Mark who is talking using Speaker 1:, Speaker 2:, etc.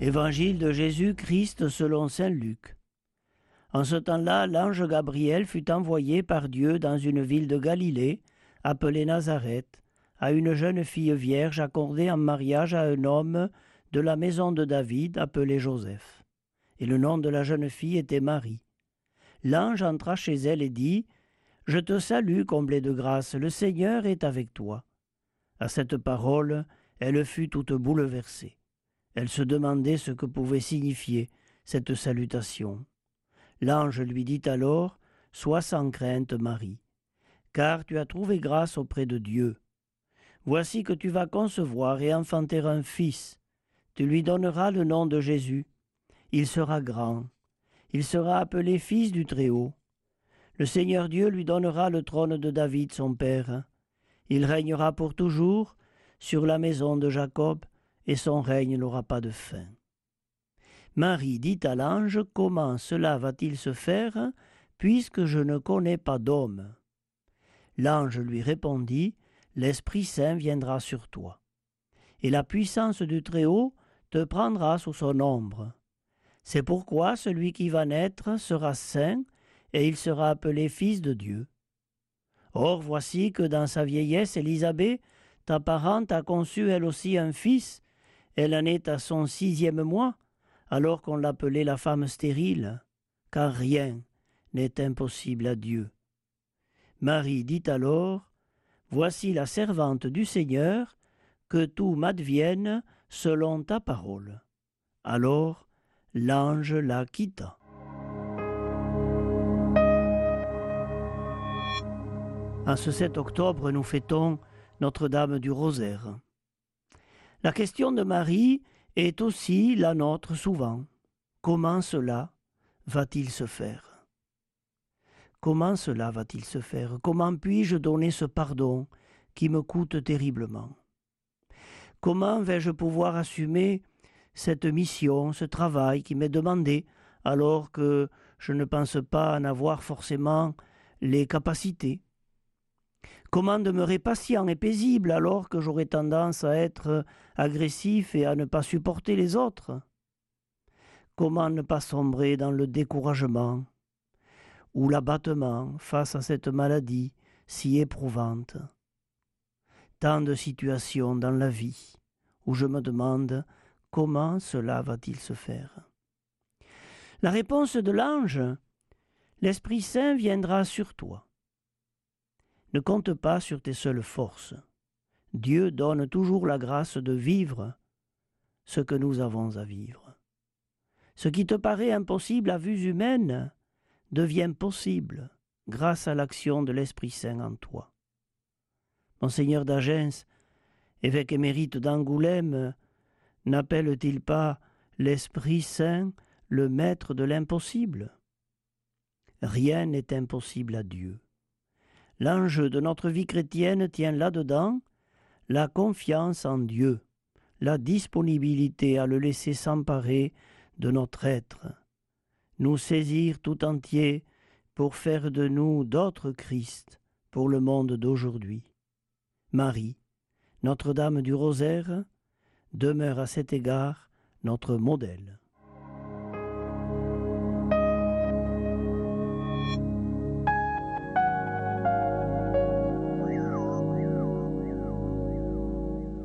Speaker 1: Évangile de Jésus-Christ selon Saint Luc. En ce temps-là, l'ange Gabriel fut envoyé par Dieu dans une ville de Galilée, appelée Nazareth, à une jeune fille vierge accordée en mariage à un homme de la maison de David appelé Joseph. Et le nom de la jeune fille était Marie. L'ange entra chez elle et dit Je te salue, comblée de grâce, le Seigneur est avec toi. À cette parole, elle fut toute bouleversée. Elle se demandait ce que pouvait signifier cette salutation. L'ange lui dit alors Sois sans crainte, Marie, car tu as trouvé grâce auprès de Dieu. Voici que tu vas concevoir et enfanter un fils. Tu lui donneras le nom de Jésus. Il sera grand. Il sera appelé fils du Très-Haut. Le Seigneur Dieu lui donnera le trône de David, son père. Il régnera pour toujours sur la maison de Jacob, et son règne n'aura pas de fin. Marie dit à l'ange, Comment cela va-t-il se faire, puisque je ne connais pas d'homme? L'ange lui répondit, L'Esprit Saint viendra sur toi, et la puissance du Très-Haut te prendra sous son ombre. C'est pourquoi celui qui va naître sera saint, et il sera appelé Fils de Dieu. Or voici que dans sa vieillesse Élisabeth, ta parente, a conçu elle aussi un fils, elle en est à son sixième mois, alors qu'on l'appelait la femme stérile, car rien n'est impossible à Dieu. Marie dit alors, Voici la servante du Seigneur, que tout m'advienne selon ta parole. Alors l'ange la quitta. En ce 7 octobre, nous fêtons Notre-Dame du Rosaire. La question de Marie est aussi la nôtre souvent. Comment cela va-t-il se faire? Comment cela va-t-il se faire? Comment puis-je donner ce pardon qui me coûte terriblement? Comment vais-je pouvoir assumer cette mission, ce travail qui m'est demandé alors que je ne pense pas en avoir forcément les capacités? Comment demeurer patient et paisible alors que j'aurais tendance à être agressif et à ne pas supporter les autres? Comment ne pas sombrer dans le découragement ou l'abattement face à cette maladie si éprouvante? Tant de situations dans la vie où je me demande comment cela va-t-il se faire. La réponse de l'ange, l'Esprit Saint viendra sur toi. Ne compte pas sur tes seules forces. Dieu donne toujours la grâce de vivre ce que nous avons à vivre. Ce qui te paraît impossible à vue humaine devient possible grâce à l'action de l'Esprit Saint en toi. Monseigneur d'Agens, évêque émérite d'Angoulême, n'appelle-t-il pas l'Esprit Saint le maître de l'impossible? Rien n'est impossible à Dieu. L'enjeu de notre vie chrétienne tient là-dedans la confiance en Dieu, la disponibilité à le laisser s'emparer de notre être, nous saisir tout entier pour faire de nous d'autres Christ pour le monde d'aujourd'hui. Marie, Notre-Dame du Rosaire, demeure à cet égard notre modèle.